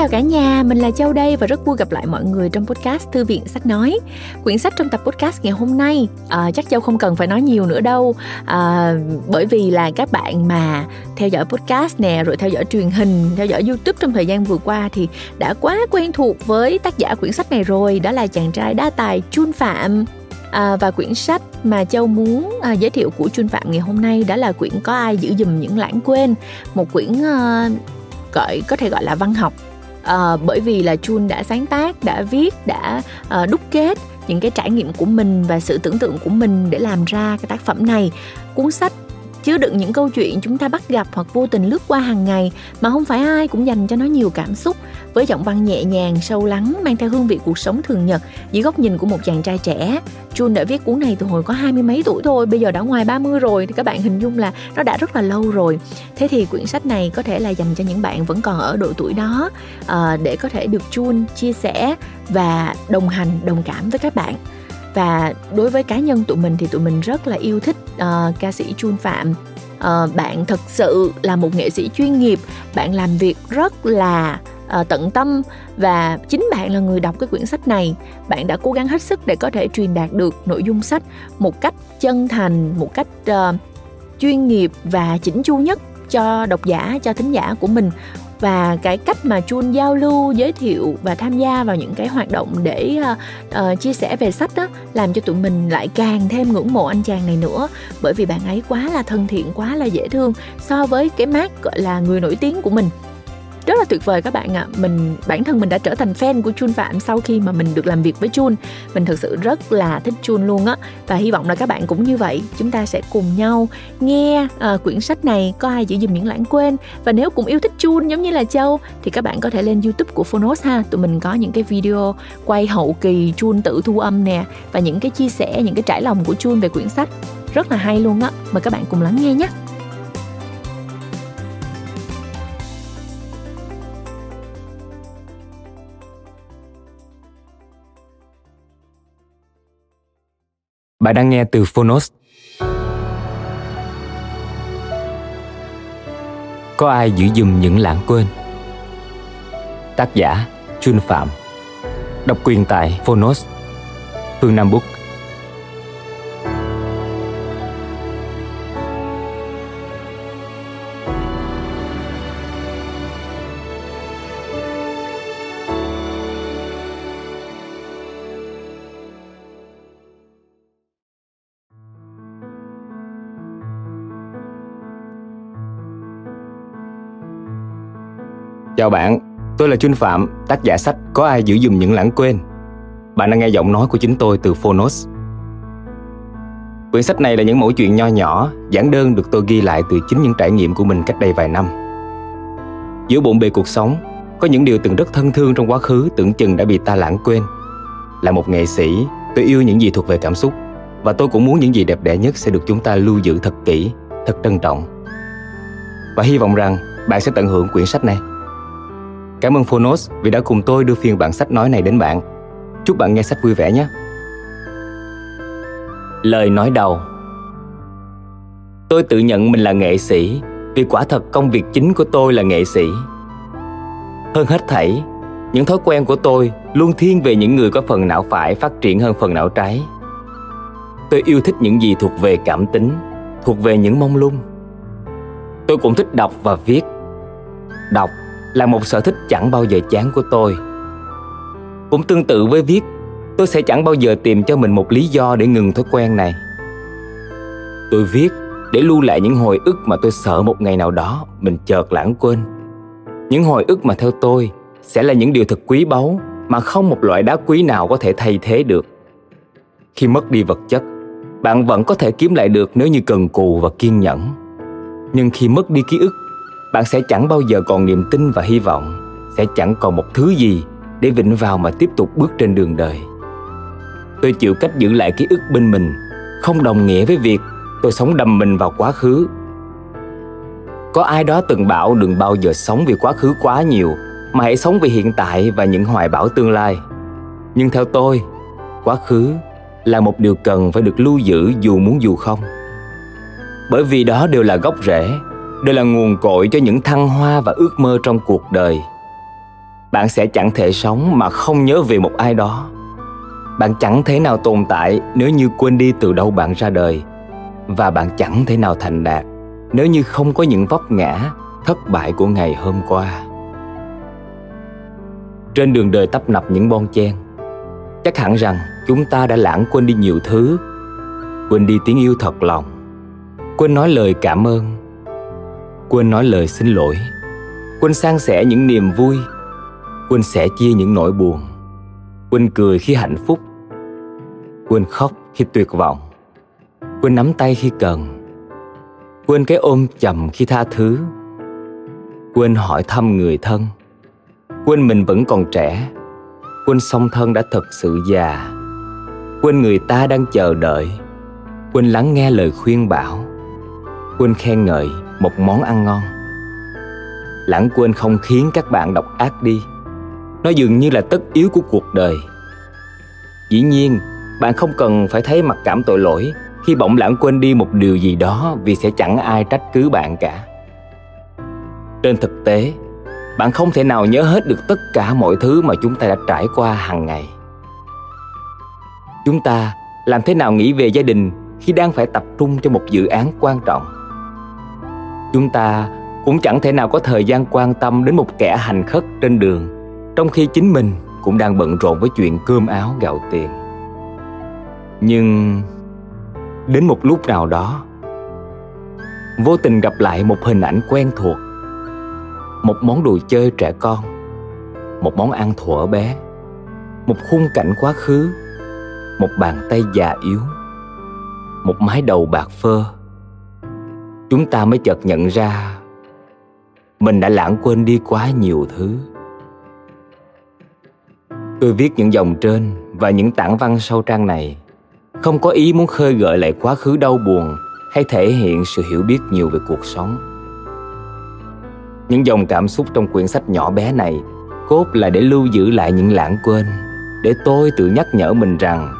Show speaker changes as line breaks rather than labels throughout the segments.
chào cả nhà, mình là Châu đây và rất vui gặp lại mọi người trong podcast Thư viện Sách Nói. Quyển sách trong tập podcast ngày hôm nay à, chắc Châu không cần phải nói nhiều nữa đâu, à, bởi vì là các bạn mà theo dõi podcast nè, rồi theo dõi truyền hình, theo dõi YouTube trong thời gian vừa qua thì đã quá quen thuộc với tác giả quyển sách này rồi, đó là chàng trai đa tài Chun Phạm. À, và quyển sách mà Châu muốn à, giới thiệu của chuyên Phạm ngày hôm nay đó là quyển Có ai giữ giùm những lãng quên, một quyển à, gọi có thể gọi là văn học à, bởi vì là Chun đã sáng tác đã viết đã à, đúc kết những cái trải nghiệm của mình và sự tưởng tượng của mình để làm ra cái tác phẩm này. Cuốn sách chứa đựng những câu chuyện chúng ta bắt gặp hoặc vô tình lướt qua hàng ngày mà không phải ai cũng dành cho nó nhiều cảm xúc. Với giọng văn nhẹ nhàng sâu lắng mang theo hương vị cuộc sống thường nhật dưới góc nhìn của một chàng trai trẻ. Jun đã viết cuốn này từ hồi có hai mươi mấy tuổi thôi bây giờ đã ngoài 30 rồi thì các bạn hình dung là nó đã rất là lâu rồi. Thế thì quyển sách này có thể là dành cho những bạn vẫn còn ở độ tuổi đó à, để có thể được Jun chia sẻ và đồng hành đồng cảm với các bạn và đối với cá nhân tụi mình thì tụi mình rất là yêu thích uh, ca sĩ Chun Phạm. Uh, bạn thật sự là một nghệ sĩ chuyên nghiệp bạn làm việc rất là uh, tận tâm và chính bạn là người đọc cái quyển sách này. Bạn đã cố gắng hết sức để có thể truyền đạt được nội dung sách một cách chân thành một cách uh, chuyên nghiệp và chỉnh chu nhất cho độc giả cho thính giả của mình và cái cách mà Chun giao lưu giới thiệu và tham gia vào những cái hoạt động để uh, uh, chia sẻ về sách đó làm cho tụi mình lại càng thêm ngưỡng mộ anh chàng này nữa. Bởi vì bạn ấy quá là thân thiện quá là dễ thương so với cái mát gọi là người nổi tiếng của mình rất là tuyệt vời các bạn ạ. À. mình bản thân mình đã trở thành fan của Chun Phạm sau khi mà mình được làm việc với Chun mình thực sự rất là thích Chun luôn á. Và hy vọng là các bạn cũng như vậy. Chúng ta sẽ cùng nhau nghe uh, quyển sách này có ai giữ dùm những lãng quên. Và nếu cũng yêu thích Chun giống như là Châu thì các bạn có thể lên YouTube của Phonos ha. Tụi mình có những cái video quay hậu kỳ Chun tự thu âm nè và những cái chia sẻ những cái trải lòng của Chun về quyển sách. Rất là hay luôn á. Mời các bạn cùng lắng nghe nhé.
Bạn đang nghe từ Phonos. Có ai giữ giùm những lãng quên? Tác giả Chun Phạm Độc quyền tại Phonos Phương Nam Book Chào bạn, tôi là chuyên Phạm, tác giả sách Có ai giữ dùm những lãng quên. Bạn đang nghe giọng nói của chính tôi từ Phonos. Quyển sách này là những mẫu chuyện nho nhỏ, giản đơn được tôi ghi lại từ chính những trải nghiệm của mình cách đây vài năm. Giữa bộn bề cuộc sống, có những điều từng rất thân thương trong quá khứ tưởng chừng đã bị ta lãng quên. Là một nghệ sĩ, tôi yêu những gì thuộc về cảm xúc và tôi cũng muốn những gì đẹp đẽ nhất sẽ được chúng ta lưu giữ thật kỹ, thật trân trọng. Và hy vọng rằng bạn sẽ tận hưởng quyển sách này. Cảm ơn Phonos vì đã cùng tôi đưa phiên bản sách nói này đến bạn. Chúc bạn nghe sách vui vẻ nhé. Lời nói đầu Tôi tự nhận mình là nghệ sĩ vì quả thật công việc chính của tôi là nghệ sĩ. Hơn hết thảy, những thói quen của tôi luôn thiên về những người có phần não phải phát triển hơn phần não trái. Tôi yêu thích những gì thuộc về cảm tính, thuộc về những mông lung. Tôi cũng thích đọc và viết. Đọc là một sở thích chẳng bao giờ chán của tôi. Cũng tương tự với viết, tôi sẽ chẳng bao giờ tìm cho mình một lý do để ngừng thói quen này. Tôi viết để lưu lại những hồi ức mà tôi sợ một ngày nào đó mình chợt lãng quên. Những hồi ức mà theo tôi sẽ là những điều thật quý báu mà không một loại đá quý nào có thể thay thế được. Khi mất đi vật chất, bạn vẫn có thể kiếm lại được nếu như cần cù và kiên nhẫn. Nhưng khi mất đi ký ức bạn sẽ chẳng bao giờ còn niềm tin và hy vọng, sẽ chẳng còn một thứ gì để vịnh vào mà tiếp tục bước trên đường đời. Tôi chịu cách giữ lại ký ức bên mình, không đồng nghĩa với việc tôi sống đầm mình vào quá khứ. Có ai đó từng bảo đừng bao giờ sống vì quá khứ quá nhiều, mà hãy sống vì hiện tại và những hoài bão tương lai. Nhưng theo tôi, quá khứ là một điều cần phải được lưu giữ dù muốn dù không. Bởi vì đó đều là gốc rễ đây là nguồn cội cho những thăng hoa và ước mơ trong cuộc đời. Bạn sẽ chẳng thể sống mà không nhớ về một ai đó. Bạn chẳng thể nào tồn tại nếu như quên đi từ đâu bạn ra đời. Và bạn chẳng thể nào thành đạt nếu như không có những vấp ngã, thất bại của ngày hôm qua. Trên đường đời tấp nập những bon chen, chắc hẳn rằng chúng ta đã lãng quên đi nhiều thứ. Quên đi tiếng yêu thật lòng, quên nói lời cảm ơn quên nói lời xin lỗi. Quên san sẻ những niềm vui. Quên sẻ chia những nỗi buồn. Quên cười khi hạnh phúc. Quên khóc khi tuyệt vọng. Quên nắm tay khi cần. Quên cái ôm chầm khi tha thứ. Quên hỏi thăm người thân. Quên mình vẫn còn trẻ. Quên song thân đã thật sự già. Quên người ta đang chờ đợi. Quên lắng nghe lời khuyên bảo. Quên khen ngợi một món ăn ngon. Lãng quên không khiến các bạn độc ác đi. Nó dường như là tất yếu của cuộc đời. Dĩ nhiên, bạn không cần phải thấy mặc cảm tội lỗi khi bỗng lãng quên đi một điều gì đó vì sẽ chẳng ai trách cứ bạn cả. Trên thực tế, bạn không thể nào nhớ hết được tất cả mọi thứ mà chúng ta đã trải qua hàng ngày. Chúng ta làm thế nào nghĩ về gia đình khi đang phải tập trung cho một dự án quan trọng? Chúng ta cũng chẳng thể nào có thời gian quan tâm đến một kẻ hành khất trên đường, trong khi chính mình cũng đang bận rộn với chuyện cơm áo gạo tiền. Nhưng đến một lúc nào đó, vô tình gặp lại một hình ảnh quen thuộc, một món đồ chơi trẻ con, một món ăn thuở bé, một khung cảnh quá khứ, một bàn tay già yếu, một mái đầu bạc phơ chúng ta mới chợt nhận ra mình đã lãng quên đi quá nhiều thứ. Tôi viết những dòng trên và những tảng văn sau trang này. Không có ý muốn khơi gợi lại quá khứ đau buồn hay thể hiện sự hiểu biết nhiều về cuộc sống. Những dòng cảm xúc trong quyển sách nhỏ bé này cốt là để lưu giữ lại những lãng quên, để tôi tự nhắc nhở mình rằng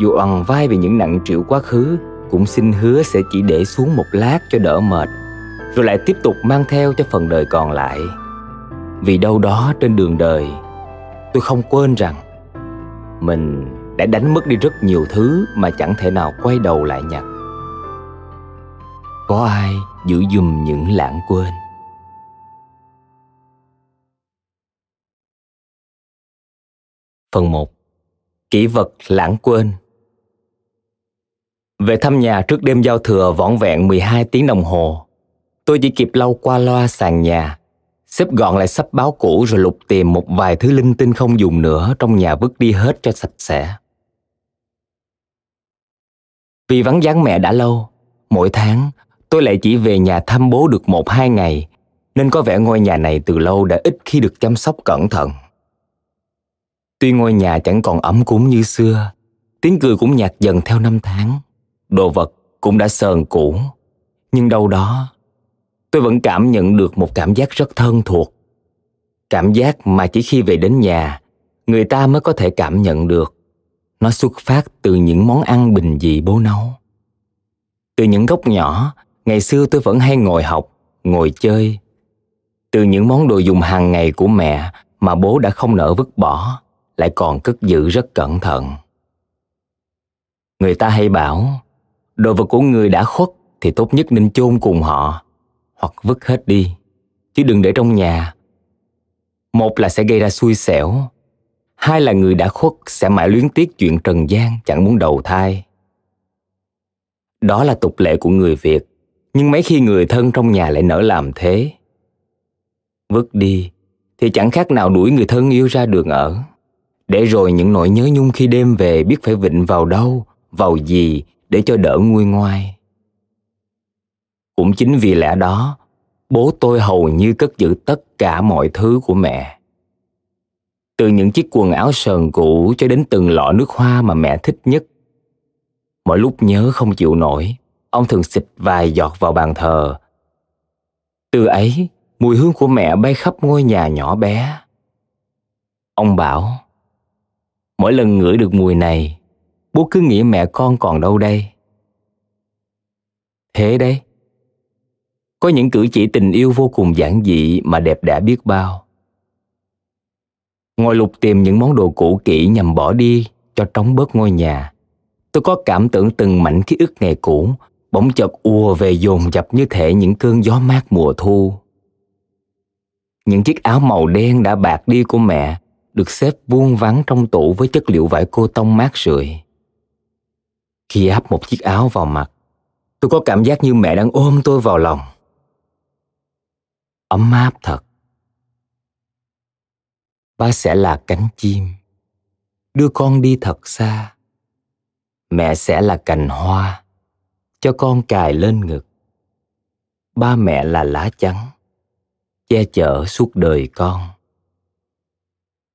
dù oằn vai vì những nặng trĩu quá khứ cũng xin hứa sẽ chỉ để xuống một lát cho đỡ mệt, rồi lại tiếp tục mang theo cho phần đời còn lại. Vì đâu đó trên đường đời, tôi không quên rằng mình đã đánh mất đi rất nhiều thứ mà chẳng thể nào quay đầu lại nhặt. Có ai giữ giùm những lãng quên? Phần 1 Kỷ vật lãng quên. Về thăm nhà trước đêm giao thừa vỏn vẹn 12 tiếng đồng hồ Tôi chỉ kịp lau qua loa sàn nhà Xếp gọn lại sắp báo cũ rồi lục tìm một vài thứ linh tinh không dùng nữa trong nhà vứt đi hết cho sạch sẽ. Vì vắng dáng mẹ đã lâu, mỗi tháng tôi lại chỉ về nhà thăm bố được một hai ngày, nên có vẻ ngôi nhà này từ lâu đã ít khi được chăm sóc cẩn thận. Tuy ngôi nhà chẳng còn ấm cúng như xưa, tiếng cười cũng nhạt dần theo năm tháng, đồ vật cũng đã sờn cũ, nhưng đâu đó tôi vẫn cảm nhận được một cảm giác rất thân thuộc. Cảm giác mà chỉ khi về đến nhà, người ta mới có thể cảm nhận được. Nó xuất phát từ những món ăn bình dị bố nấu. Từ những góc nhỏ, ngày xưa tôi vẫn hay ngồi học, ngồi chơi. Từ những món đồ dùng hàng ngày của mẹ mà bố đã không nỡ vứt bỏ lại còn cất giữ rất cẩn thận người ta hay bảo đồ vật của người đã khuất thì tốt nhất nên chôn cùng họ hoặc vứt hết đi. Chứ đừng để trong nhà. Một là sẽ gây ra xui xẻo. Hai là người đã khuất sẽ mãi luyến tiếc chuyện trần gian chẳng muốn đầu thai. Đó là tục lệ của người việt nhưng mấy khi người thân trong nhà lại nỡ làm thế. Vứt đi thì chẳng khác nào đuổi người thân yêu ra đường ở. Để rồi những nỗi nhớ nhung khi đêm về biết phải vịnh vào đâu, vào gì để cho đỡ nguôi ngoai. Cũng chính vì lẽ đó, bố tôi hầu như cất giữ tất cả mọi thứ của mẹ. Từ những chiếc quần áo sờn cũ cho đến từng lọ nước hoa mà mẹ thích nhất. Mỗi lúc nhớ không chịu nổi, ông thường xịt vài giọt vào bàn thờ. Từ ấy, mùi hương của mẹ bay khắp ngôi nhà nhỏ bé. Ông bảo, Mỗi lần ngửi được mùi này, bố cứ nghĩ mẹ con còn đâu đây. Thế đấy, có những cử chỉ tình yêu vô cùng giản dị mà đẹp đẽ biết bao. ngồi lục tìm những món đồ cũ kỹ nhằm bỏ đi cho trống bớt ngôi nhà tôi có cảm tưởng từng mảnh ký ức ngày cũ bỗng chợt ùa về dồn dập như thể những cơn gió mát mùa thu những chiếc áo màu đen đã bạc đi của mẹ được xếp vuông vắn trong tủ với chất liệu vải cô tông mát rượi khi áp một chiếc áo vào mặt. Tôi có cảm giác như mẹ đang ôm tôi vào lòng. Ấm áp thật. Ba sẽ là cánh chim, đưa con đi thật xa. Mẹ sẽ là cành hoa, cho con cài lên ngực. Ba mẹ là lá trắng, che chở suốt đời con.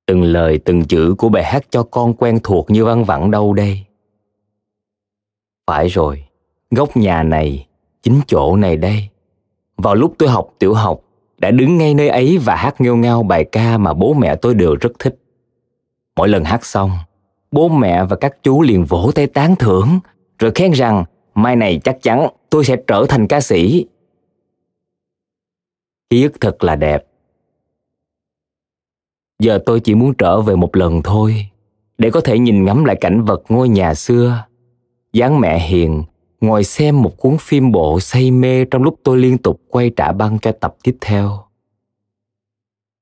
Từng lời, từng chữ của bài hát cho con quen thuộc như văng vẳng đâu đây phải rồi, góc nhà này, chính chỗ này đây. Vào lúc tôi học tiểu học, đã đứng ngay nơi ấy và hát nghêu ngao bài ca mà bố mẹ tôi đều rất thích. Mỗi lần hát xong, bố mẹ và các chú liền vỗ tay tán thưởng, rồi khen rằng, mai này chắc chắn tôi sẽ trở thành ca sĩ. Ký ức thật là đẹp. Giờ tôi chỉ muốn trở về một lần thôi, để có thể nhìn ngắm lại cảnh vật ngôi nhà xưa dáng mẹ hiền, ngồi xem một cuốn phim bộ say mê trong lúc tôi liên tục quay trả băng cho tập tiếp theo.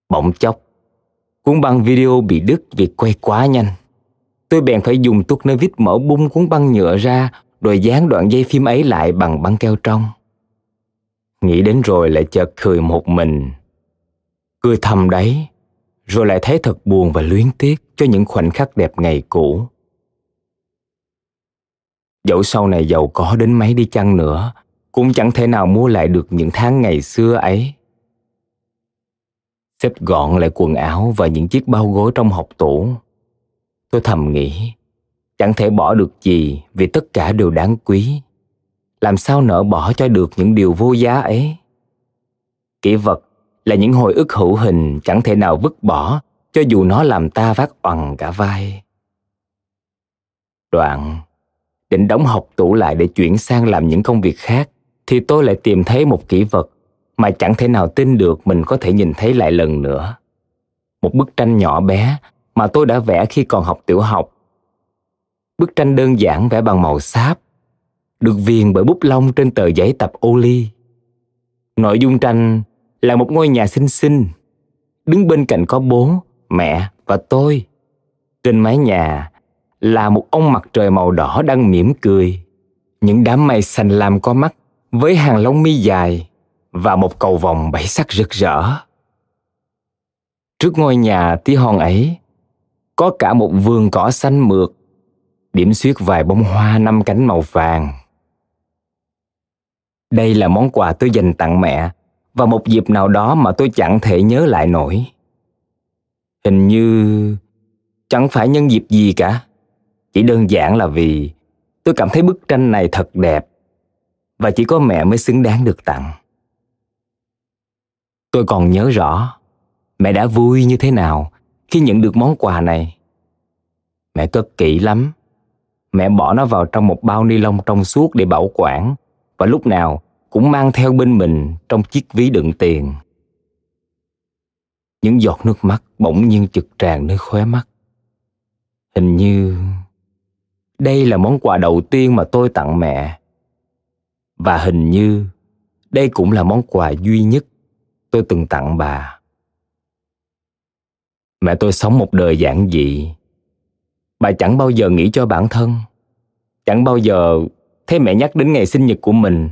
Bỗng chốc, cuốn băng video bị đứt vì quay quá nhanh. Tôi bèn phải dùng tuốt nơ vít mở bung cuốn băng nhựa ra rồi dán đoạn dây phim ấy lại bằng băng keo trong. Nghĩ đến rồi lại chợt cười một mình. Cười thầm đấy, rồi lại thấy thật buồn và luyến tiếc cho những khoảnh khắc đẹp ngày cũ dẫu sau này giàu có đến mấy đi chăng nữa, cũng chẳng thể nào mua lại được những tháng ngày xưa ấy. Xếp gọn lại quần áo và những chiếc bao gối trong học tủ. Tôi thầm nghĩ, chẳng thể bỏ được gì vì tất cả đều đáng quý. Làm sao nỡ bỏ cho được những điều vô giá ấy? Kỷ vật là những hồi ức hữu hình chẳng thể nào vứt bỏ, cho dù nó làm ta vác oằn cả vai. Đoạn định đóng học tủ lại để chuyển sang làm những công việc khác, thì tôi lại tìm thấy một kỷ vật mà chẳng thể nào tin được mình có thể nhìn thấy lại lần nữa. Một bức tranh nhỏ bé mà tôi đã vẽ khi còn học tiểu học. Bức tranh đơn giản vẽ bằng màu sáp, được viền bởi bút lông trên tờ giấy tập ô ly. Nội dung tranh là một ngôi nhà xinh xinh. Đứng bên cạnh có bố, mẹ và tôi. Trên mái nhà là một ông mặt trời màu đỏ đang mỉm cười. Những đám mây xanh lam có mắt với hàng lông mi dài và một cầu vòng bảy sắc rực rỡ. Trước ngôi nhà tí hon ấy, có cả một vườn cỏ xanh mượt, điểm xuyết vài bông hoa năm cánh màu vàng. Đây là món quà tôi dành tặng mẹ và một dịp nào đó mà tôi chẳng thể nhớ lại nổi. Hình như chẳng phải nhân dịp gì cả chỉ đơn giản là vì tôi cảm thấy bức tranh này thật đẹp và chỉ có mẹ mới xứng đáng được tặng. Tôi còn nhớ rõ mẹ đã vui như thế nào khi nhận được món quà này. Mẹ cất kỹ lắm. Mẹ bỏ nó vào trong một bao ni lông trong suốt để bảo quản và lúc nào cũng mang theo bên mình trong chiếc ví đựng tiền. Những giọt nước mắt bỗng nhiên trực tràn nơi khóe mắt. Hình như đây là món quà đầu tiên mà tôi tặng mẹ. Và hình như đây cũng là món quà duy nhất tôi từng tặng bà. Mẹ tôi sống một đời giản dị. Bà chẳng bao giờ nghĩ cho bản thân. Chẳng bao giờ thấy mẹ nhắc đến ngày sinh nhật của mình.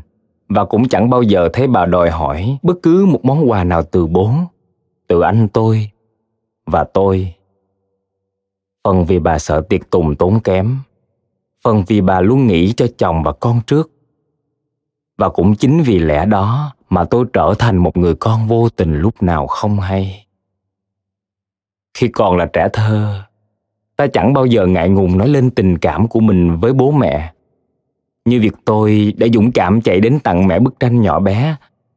Và cũng chẳng bao giờ thấy bà đòi hỏi bất cứ một món quà nào từ bố, từ anh tôi và tôi. Phần vì bà sợ tiệc tùng tốn kém phần vì bà luôn nghĩ cho chồng và con trước. Và cũng chính vì lẽ đó mà tôi trở thành một người con vô tình lúc nào không hay. Khi còn là trẻ thơ, ta chẳng bao giờ ngại ngùng nói lên tình cảm của mình với bố mẹ. Như việc tôi đã dũng cảm chạy đến tặng mẹ bức tranh nhỏ bé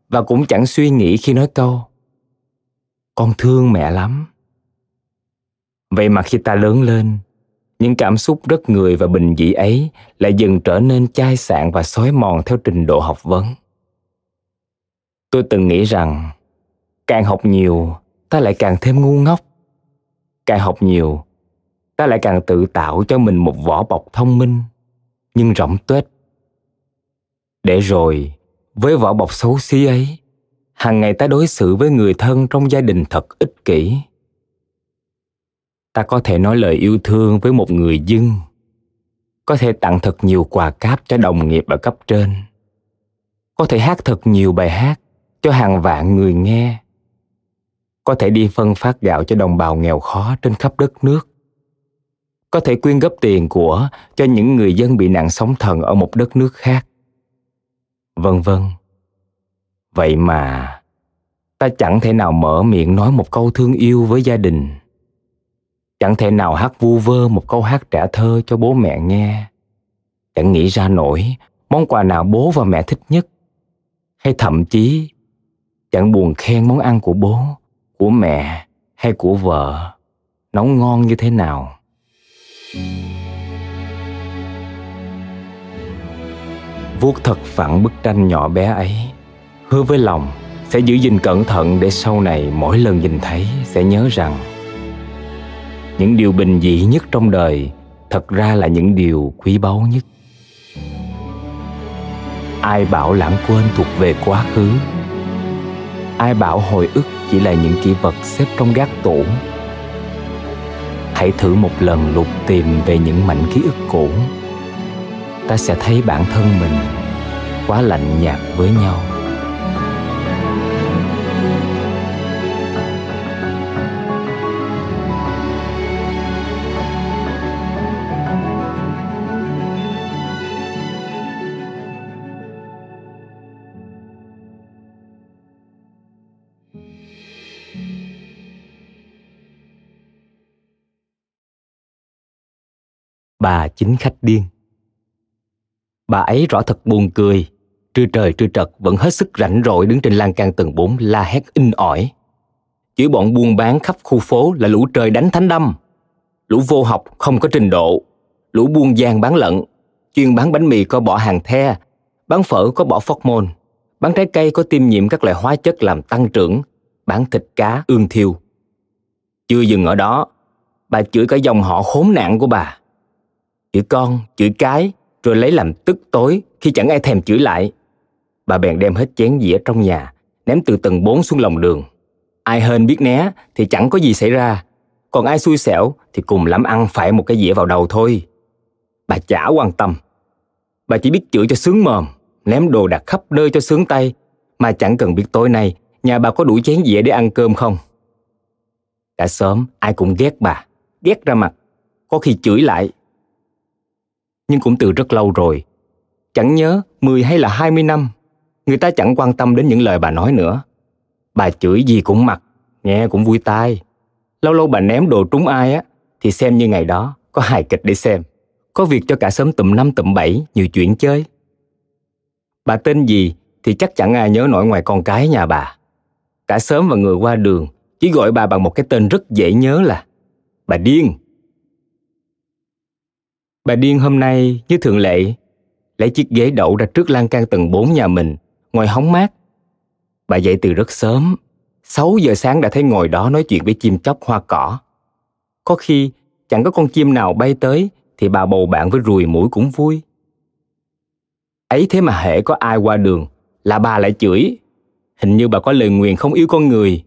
và cũng chẳng suy nghĩ khi nói câu, con thương mẹ lắm. Vậy mà khi ta lớn lên những cảm xúc rất người và bình dị ấy lại dần trở nên chai sạn và xói mòn theo trình độ học vấn. Tôi từng nghĩ rằng, càng học nhiều, ta lại càng thêm ngu ngốc. Càng học nhiều, ta lại càng tự tạo cho mình một vỏ bọc thông minh, nhưng rỗng tuếch. Để rồi, với vỏ bọc xấu xí ấy, hàng ngày ta đối xử với người thân trong gia đình thật ích kỷ ta có thể nói lời yêu thương với một người dưng có thể tặng thật nhiều quà cáp cho đồng nghiệp ở cấp trên. Có thể hát thật nhiều bài hát cho hàng vạn người nghe. Có thể đi phân phát gạo cho đồng bào nghèo khó trên khắp đất nước. Có thể quyên góp tiền của cho những người dân bị nạn sóng thần ở một đất nước khác. Vân vân. Vậy mà, ta chẳng thể nào mở miệng nói một câu thương yêu với gia đình chẳng thể nào hát vu vơ một câu hát trẻ thơ cho bố mẹ nghe. Chẳng nghĩ ra nổi món quà nào bố và mẹ thích nhất. Hay thậm chí, chẳng buồn khen món ăn của bố, của mẹ hay của vợ, nấu ngon như thế nào. Vuốt thật phẳng bức tranh nhỏ bé ấy, hứa với lòng sẽ giữ gìn cẩn thận để sau này mỗi lần nhìn thấy sẽ nhớ rằng những điều bình dị nhất trong đời thật ra là những điều quý báu nhất. Ai bảo lãng quên thuộc về quá khứ? Ai bảo hồi ức chỉ là những kỷ vật xếp trong gác tủ? Hãy thử một lần lục tìm về những mảnh ký ức cũ. Ta sẽ thấy bản thân mình quá lạnh nhạt với nhau. Bà chính khách điên. Bà ấy rõ thật buồn cười. Trưa trời, trưa trật, vẫn hết sức rảnh rỗi đứng trên lan can tầng 4 la hét in ỏi. Chửi bọn buôn bán khắp khu phố là lũ trời đánh thánh đâm lũ vô học không có trình độ. Lũ buôn gian bán lận. Chuyên bán bánh mì có bỏ hàng the. Bán phở có bỏ phóc môn. Bán trái cây có tiêm nhiễm các loại hóa chất làm tăng trưởng. Bán thịt cá, ương thiêu. Chưa dừng ở đó, bà chửi cả dòng họ khốn nạn của bà chửi con, chửi cái, rồi lấy làm tức tối khi chẳng ai thèm chửi lại. Bà bèn đem hết chén dĩa trong nhà, ném từ tầng 4 xuống lòng đường. Ai hên biết né thì chẳng có gì xảy ra, còn ai xui xẻo thì cùng lắm ăn phải một cái dĩa vào đầu thôi. Bà chả quan tâm. Bà chỉ biết chửi cho sướng mồm, ném đồ đặt khắp nơi cho sướng tay, mà chẳng cần biết tối nay nhà bà có đủ chén dĩa để ăn cơm không. Đã sớm ai cũng ghét bà, ghét ra mặt, có khi chửi lại nhưng cũng từ rất lâu rồi. Chẳng nhớ 10 hay là 20 năm, người ta chẳng quan tâm đến những lời bà nói nữa. Bà chửi gì cũng mặc, nghe cũng vui tai. Lâu lâu bà ném đồ trúng ai á, thì xem như ngày đó có hài kịch để xem. Có việc cho cả sớm tụm năm tụm bảy, nhiều chuyện chơi. Bà tên gì thì chắc chẳng ai nhớ nổi ngoài con cái nhà bà. Cả sớm và người qua đường chỉ gọi bà bằng một cái tên rất dễ nhớ là bà điên Bà điên hôm nay như thường lệ, lấy chiếc ghế đậu ra trước lan can tầng 4 nhà mình, ngồi hóng mát. Bà dậy từ rất sớm, 6 giờ sáng đã thấy ngồi đó nói chuyện với chim chóc hoa cỏ. Có khi chẳng có con chim nào bay tới thì bà bầu bạn với ruồi mũi cũng vui. Ấy thế mà hệ có ai qua đường là bà lại chửi. Hình như bà có lời nguyền không yêu con người.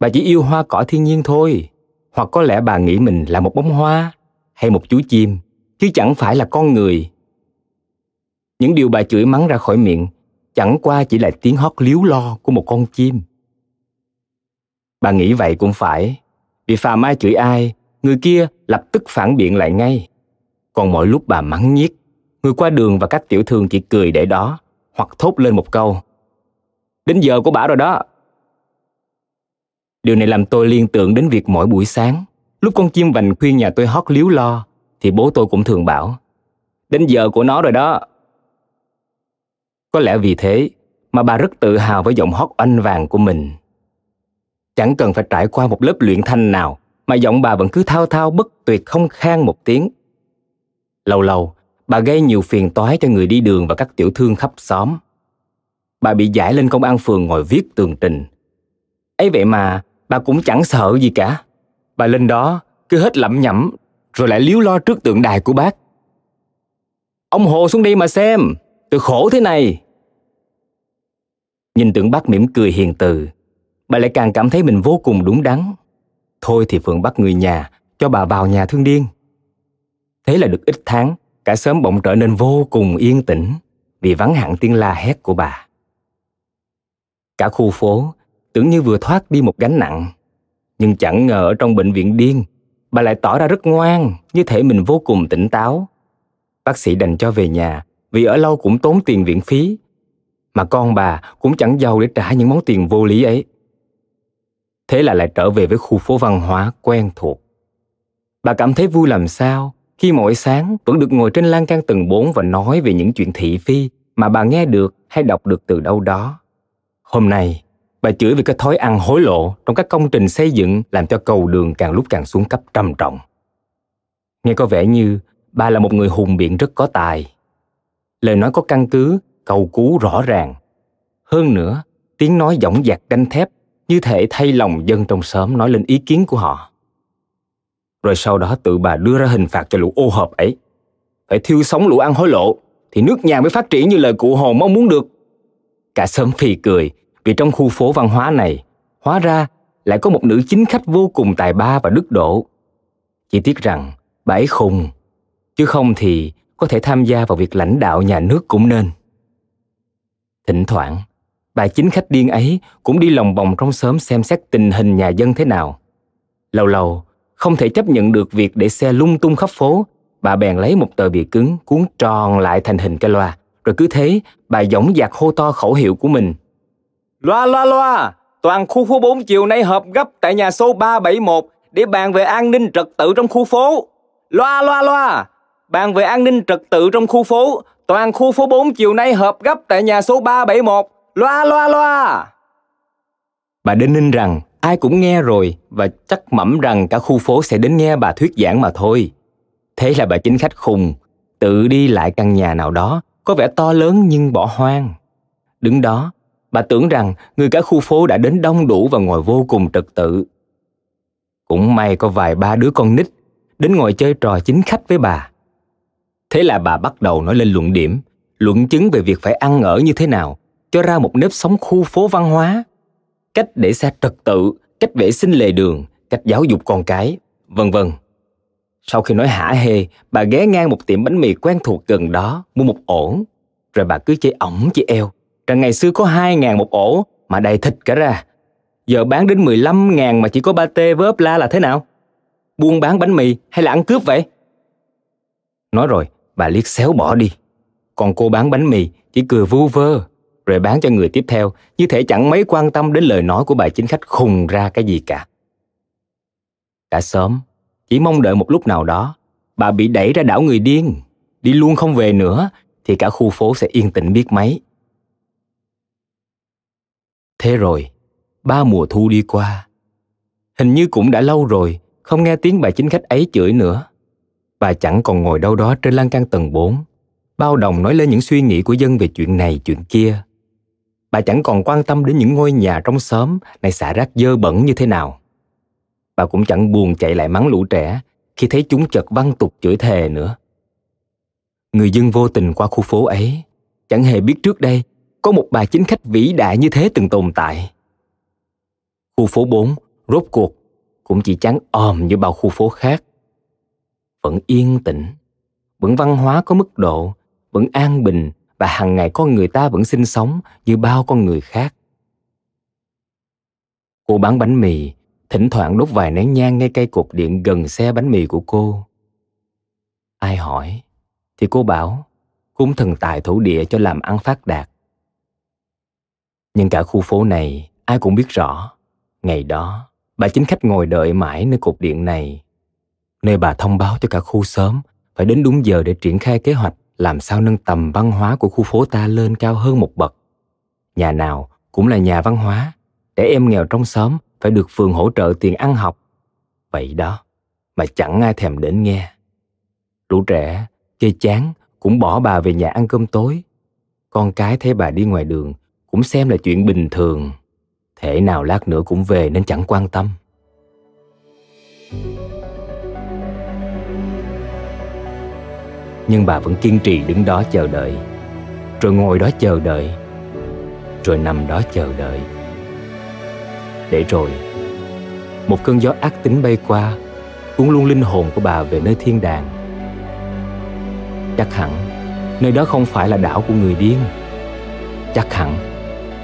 Bà chỉ yêu hoa cỏ thiên nhiên thôi. Hoặc có lẽ bà nghĩ mình là một bông hoa hay một chú chim chứ chẳng phải là con người. Những điều bà chửi mắng ra khỏi miệng, chẳng qua chỉ là tiếng hót líu lo của một con chim. Bà nghĩ vậy cũng phải. Vì phàm ai chửi ai, người kia lập tức phản biện lại ngay. Còn mỗi lúc bà mắng nhiếc, người qua đường và các tiểu thương chỉ cười để đó, hoặc thốt lên một câu. Đến giờ của bà rồi đó. Điều này làm tôi liên tưởng đến việc mỗi buổi sáng, lúc con chim vành khuyên nhà tôi hót líu lo thì bố tôi cũng thường bảo, đến giờ của nó rồi đó. Có lẽ vì thế mà bà rất tự hào với giọng hót oanh vàng của mình. Chẳng cần phải trải qua một lớp luyện thanh nào mà giọng bà vẫn cứ thao thao bất tuyệt không khang một tiếng. Lâu lâu, bà gây nhiều phiền toái cho người đi đường và các tiểu thương khắp xóm. Bà bị giải lên công an phường ngồi viết tường trình. Ấy vậy mà bà cũng chẳng sợ gì cả. Bà lên đó cứ hết lẩm nhẩm rồi lại líu lo trước tượng đài của bác. Ông hồ xuống đi mà xem, tôi khổ thế này. Nhìn tượng bác mỉm cười hiền từ, bà lại càng cảm thấy mình vô cùng đúng đắn. Thôi thì phượng bắt người nhà, cho bà vào nhà thương điên. Thế là được ít tháng, cả sớm bỗng trở nên vô cùng yên tĩnh, vì vắng hẳn tiếng la hét của bà. Cả khu phố tưởng như vừa thoát đi một gánh nặng, nhưng chẳng ngờ ở trong bệnh viện điên bà lại tỏ ra rất ngoan như thể mình vô cùng tỉnh táo. Bác sĩ đành cho về nhà vì ở lâu cũng tốn tiền viện phí. Mà con bà cũng chẳng giàu để trả những món tiền vô lý ấy. Thế là lại trở về với khu phố văn hóa quen thuộc. Bà cảm thấy vui làm sao khi mỗi sáng vẫn được ngồi trên lan can tầng 4 và nói về những chuyện thị phi mà bà nghe được hay đọc được từ đâu đó. Hôm nay, bà chửi về cái thói ăn hối lộ trong các công trình xây dựng làm cho cầu đường càng lúc càng xuống cấp trầm trọng. Nghe có vẻ như bà là một người hùng biện rất có tài. Lời nói có căn cứ, cầu cứu rõ ràng. Hơn nữa, tiếng nói dõng dạc đanh thép như thể thay lòng dân trong xóm nói lên ý kiến của họ. Rồi sau đó tự bà đưa ra hình phạt cho lũ ô hợp ấy. Phải thiêu sống lũ ăn hối lộ, thì nước nhà mới phát triển như lời cụ Hồ mong muốn được. Cả xóm phì cười vì trong khu phố văn hóa này, hóa ra lại có một nữ chính khách vô cùng tài ba và đức độ. Chỉ tiếc rằng bà ấy khùng, chứ không thì có thể tham gia vào việc lãnh đạo nhà nước cũng nên. Thỉnh thoảng, bà chính khách điên ấy cũng đi lòng vòng trong xóm xem xét tình hình nhà dân thế nào. Lâu lâu, không thể chấp nhận được việc để xe lung tung khắp phố, bà bèn lấy một tờ bìa cứng cuốn tròn lại thành hình cái loa, rồi cứ thế bà dõng dạc hô to khẩu hiệu của mình. Loa loa loa, toàn khu phố 4 chiều nay họp gấp tại nhà số 371 để bàn về an ninh trật tự trong khu phố. Loa loa loa, bàn về an ninh trật tự trong khu phố, toàn khu phố 4 chiều nay họp gấp tại nhà số 371. Loa loa loa. Bà đinh ninh rằng ai cũng nghe rồi và chắc mẩm rằng cả khu phố sẽ đến nghe bà thuyết giảng mà thôi. Thế là bà chính khách khùng, tự đi lại căn nhà nào đó, có vẻ to lớn nhưng bỏ hoang. Đứng đó, bà tưởng rằng người cả khu phố đã đến đông đủ và ngồi vô cùng trật tự. Cũng may có vài ba đứa con nít đến ngồi chơi trò chính khách với bà. Thế là bà bắt đầu nói lên luận điểm, luận chứng về việc phải ăn ở như thế nào, cho ra một nếp sống khu phố văn hóa, cách để xe trật tự, cách vệ sinh lề đường, cách giáo dục con cái, vân vân. Sau khi nói hả hê, bà ghé ngang một tiệm bánh mì quen thuộc gần đó, mua một ổ. Rồi bà cứ chơi ổng chê eo, rằng ngày xưa có hai ngàn một ổ mà đầy thịt cả ra. Giờ bán đến 15 ngàn mà chỉ có ba tê với ốp la là thế nào? Buôn bán bánh mì hay là ăn cướp vậy? Nói rồi, bà liếc xéo bỏ đi. Còn cô bán bánh mì chỉ cười vu vơ, rồi bán cho người tiếp theo, như thể chẳng mấy quan tâm đến lời nói của bà chính khách khùng ra cái gì cả. Cả sớm, chỉ mong đợi một lúc nào đó, bà bị đẩy ra đảo người điên, đi luôn không về nữa, thì cả khu phố sẽ yên tĩnh biết mấy. Thế rồi, ba mùa thu đi qua. Hình như cũng đã lâu rồi, không nghe tiếng bà chính khách ấy chửi nữa. Bà chẳng còn ngồi đâu đó trên lan can tầng 4, bao đồng nói lên những suy nghĩ của dân về chuyện này chuyện kia. Bà chẳng còn quan tâm đến những ngôi nhà trong xóm này xả rác dơ bẩn như thế nào. Bà cũng chẳng buồn chạy lại mắng lũ trẻ khi thấy chúng chợt văng tục chửi thề nữa. Người dân vô tình qua khu phố ấy, chẳng hề biết trước đây có một bà chính khách vĩ đại như thế từng tồn tại. Khu phố 4, rốt cuộc, cũng chỉ chán òm như bao khu phố khác. Vẫn yên tĩnh, vẫn văn hóa có mức độ, vẫn an bình và hàng ngày con người ta vẫn sinh sống như bao con người khác. Cô bán bánh mì, thỉnh thoảng đốt vài nén nhang ngay cây cột điện gần xe bánh mì của cô. Ai hỏi, thì cô bảo, cúng thần tài thổ địa cho làm ăn phát đạt. Nhưng cả khu phố này, ai cũng biết rõ, ngày đó, bà chính khách ngồi đợi mãi nơi cột điện này, nơi bà thông báo cho cả khu xóm phải đến đúng giờ để triển khai kế hoạch làm sao nâng tầm văn hóa của khu phố ta lên cao hơn một bậc. Nhà nào cũng là nhà văn hóa, để em nghèo trong xóm phải được phường hỗ trợ tiền ăn học. Vậy đó, mà chẳng ai thèm đến nghe. Lũ trẻ, chơi chán, cũng bỏ bà về nhà ăn cơm tối. Con cái thấy bà đi ngoài đường, cũng xem là chuyện bình thường. Thể nào lát nữa cũng về nên chẳng quan tâm. Nhưng bà vẫn kiên trì đứng đó chờ đợi. Rồi ngồi đó chờ đợi. Rồi nằm đó chờ đợi. Để rồi, một cơn gió ác tính bay qua, cuốn luôn linh hồn của bà về nơi thiên đàng. Chắc hẳn, nơi đó không phải là đảo của người điên. Chắc hẳn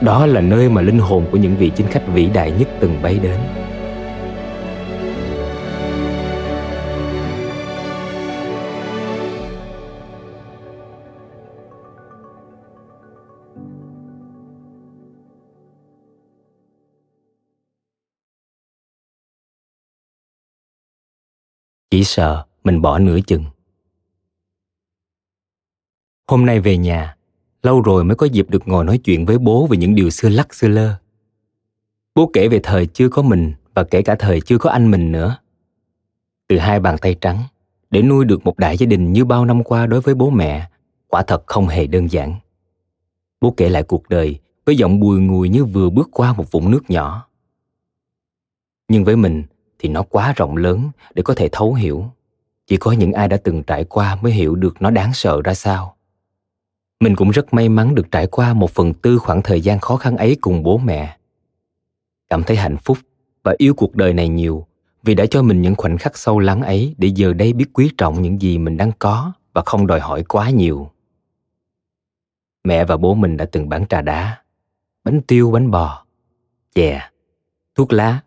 đó là nơi mà linh hồn của những vị chính khách vĩ đại nhất từng bay đến. Chỉ sợ mình bỏ nửa chừng. Hôm nay về nhà lâu rồi mới có dịp được ngồi nói chuyện với bố về những điều xưa lắc, xưa lơ. Bố kể về thời chưa có mình và kể cả thời chưa có anh mình nữa. Từ hai bàn tay trắng, để nuôi được một đại gia đình như bao năm qua đối với bố mẹ, quả thật không hề đơn giản. Bố kể lại cuộc đời với giọng bùi ngùi như vừa bước qua một vũng nước nhỏ. Nhưng với mình thì nó quá rộng lớn để có thể thấu hiểu. Chỉ có những ai đã từng trải qua mới hiểu được nó đáng sợ ra sao mình cũng rất may mắn được trải qua một phần tư khoảng thời gian khó khăn ấy cùng bố mẹ. Cảm thấy hạnh phúc và yêu cuộc đời này nhiều vì đã cho mình những khoảnh khắc sâu lắng ấy để giờ đây biết quý trọng những gì mình đang có và không đòi hỏi quá nhiều. Mẹ và bố mình đã từng bán trà đá, bánh tiêu, bánh bò, chè, thuốc lá,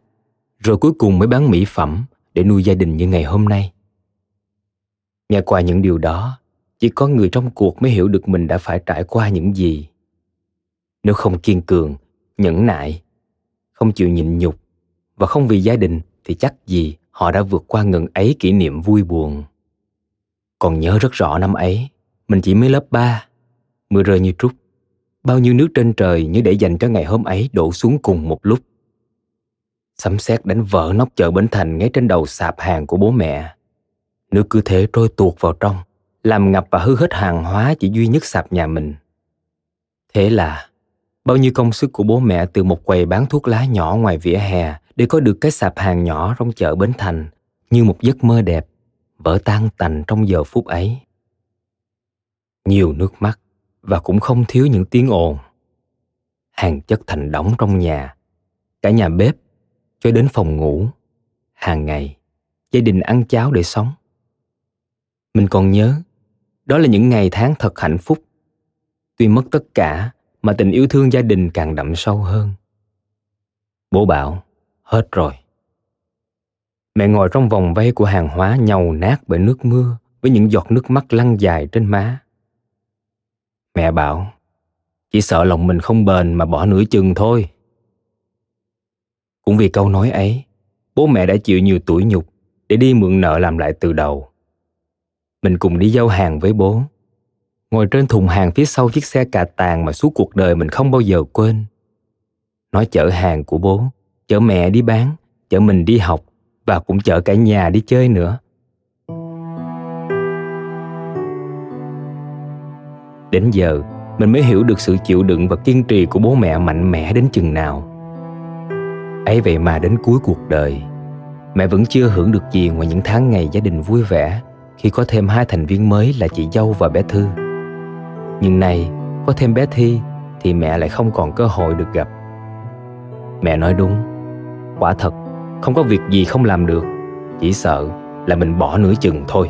rồi cuối cùng mới bán mỹ phẩm để nuôi gia đình như ngày hôm nay. Nghe qua những điều đó chỉ có người trong cuộc mới hiểu được mình đã phải trải qua những gì. Nếu không kiên cường nhẫn nại không chịu nhịn nhục và không vì gia đình thì chắc gì họ đã vượt qua ngần ấy kỷ niệm vui buồn. Còn nhớ rất rõ năm ấy mình chỉ mới lớp 3 mưa rơi như trút bao nhiêu nước trên trời như để dành cho ngày hôm ấy đổ xuống cùng một lúc. Sấm sét đánh vỡ nóc chợ Bến Thành ngay trên đầu sạp hàng của bố mẹ. Nước cứ thế trôi tuột vào trong, làm ngập và hư hết hàng hóa chỉ duy nhất sạp nhà mình. Thế là, bao nhiêu công sức của bố mẹ từ một quầy bán thuốc lá nhỏ ngoài vỉa hè để có được cái sạp hàng nhỏ trong chợ Bến Thành như một giấc mơ đẹp, vỡ tan tành trong giờ phút ấy. Nhiều nước mắt và cũng không thiếu những tiếng ồn. Hàng chất thành đống trong nhà, cả nhà bếp cho đến phòng ngủ hàng ngày gia đình ăn cháo để sống mình còn nhớ đó là những ngày tháng thật hạnh phúc. Tuy mất tất cả mà tình yêu thương gia đình càng đậm sâu hơn. Bố bảo hết rồi. Mẹ ngồi trong vòng vây của hàng hóa nhầu nát bởi nước mưa với những giọt nước mắt lăn dài trên má. Mẹ bảo chỉ sợ lòng mình không bền mà bỏ nửa chừng thôi. Cũng vì câu nói ấy, bố mẹ đã chịu nhiều tuổi nhục để đi mượn nợ làm lại từ đầu. Mình cùng đi giao hàng với bố. Ngồi trên thùng hàng phía sau chiếc xe cà tàng mà suốt cuộc đời mình không bao giờ quên. Nói chở hàng của bố, chở mẹ đi bán, chở mình đi học và cũng chở cả nhà đi chơi nữa. Đến giờ, mình mới hiểu được sự chịu đựng và kiên trì của bố mẹ mạnh mẽ đến chừng nào ấy vậy mà đến cuối cuộc đời mẹ vẫn chưa hưởng được gì ngoài những tháng ngày gia đình vui vẻ khi có thêm hai thành viên mới là chị dâu và bé thư. Nhưng nay, có thêm bé thi thì mẹ lại không còn cơ hội được gặp. Mẹ nói đúng, quả thật, không có việc gì không làm được, chỉ sợ là mình bỏ nửa chừng thôi.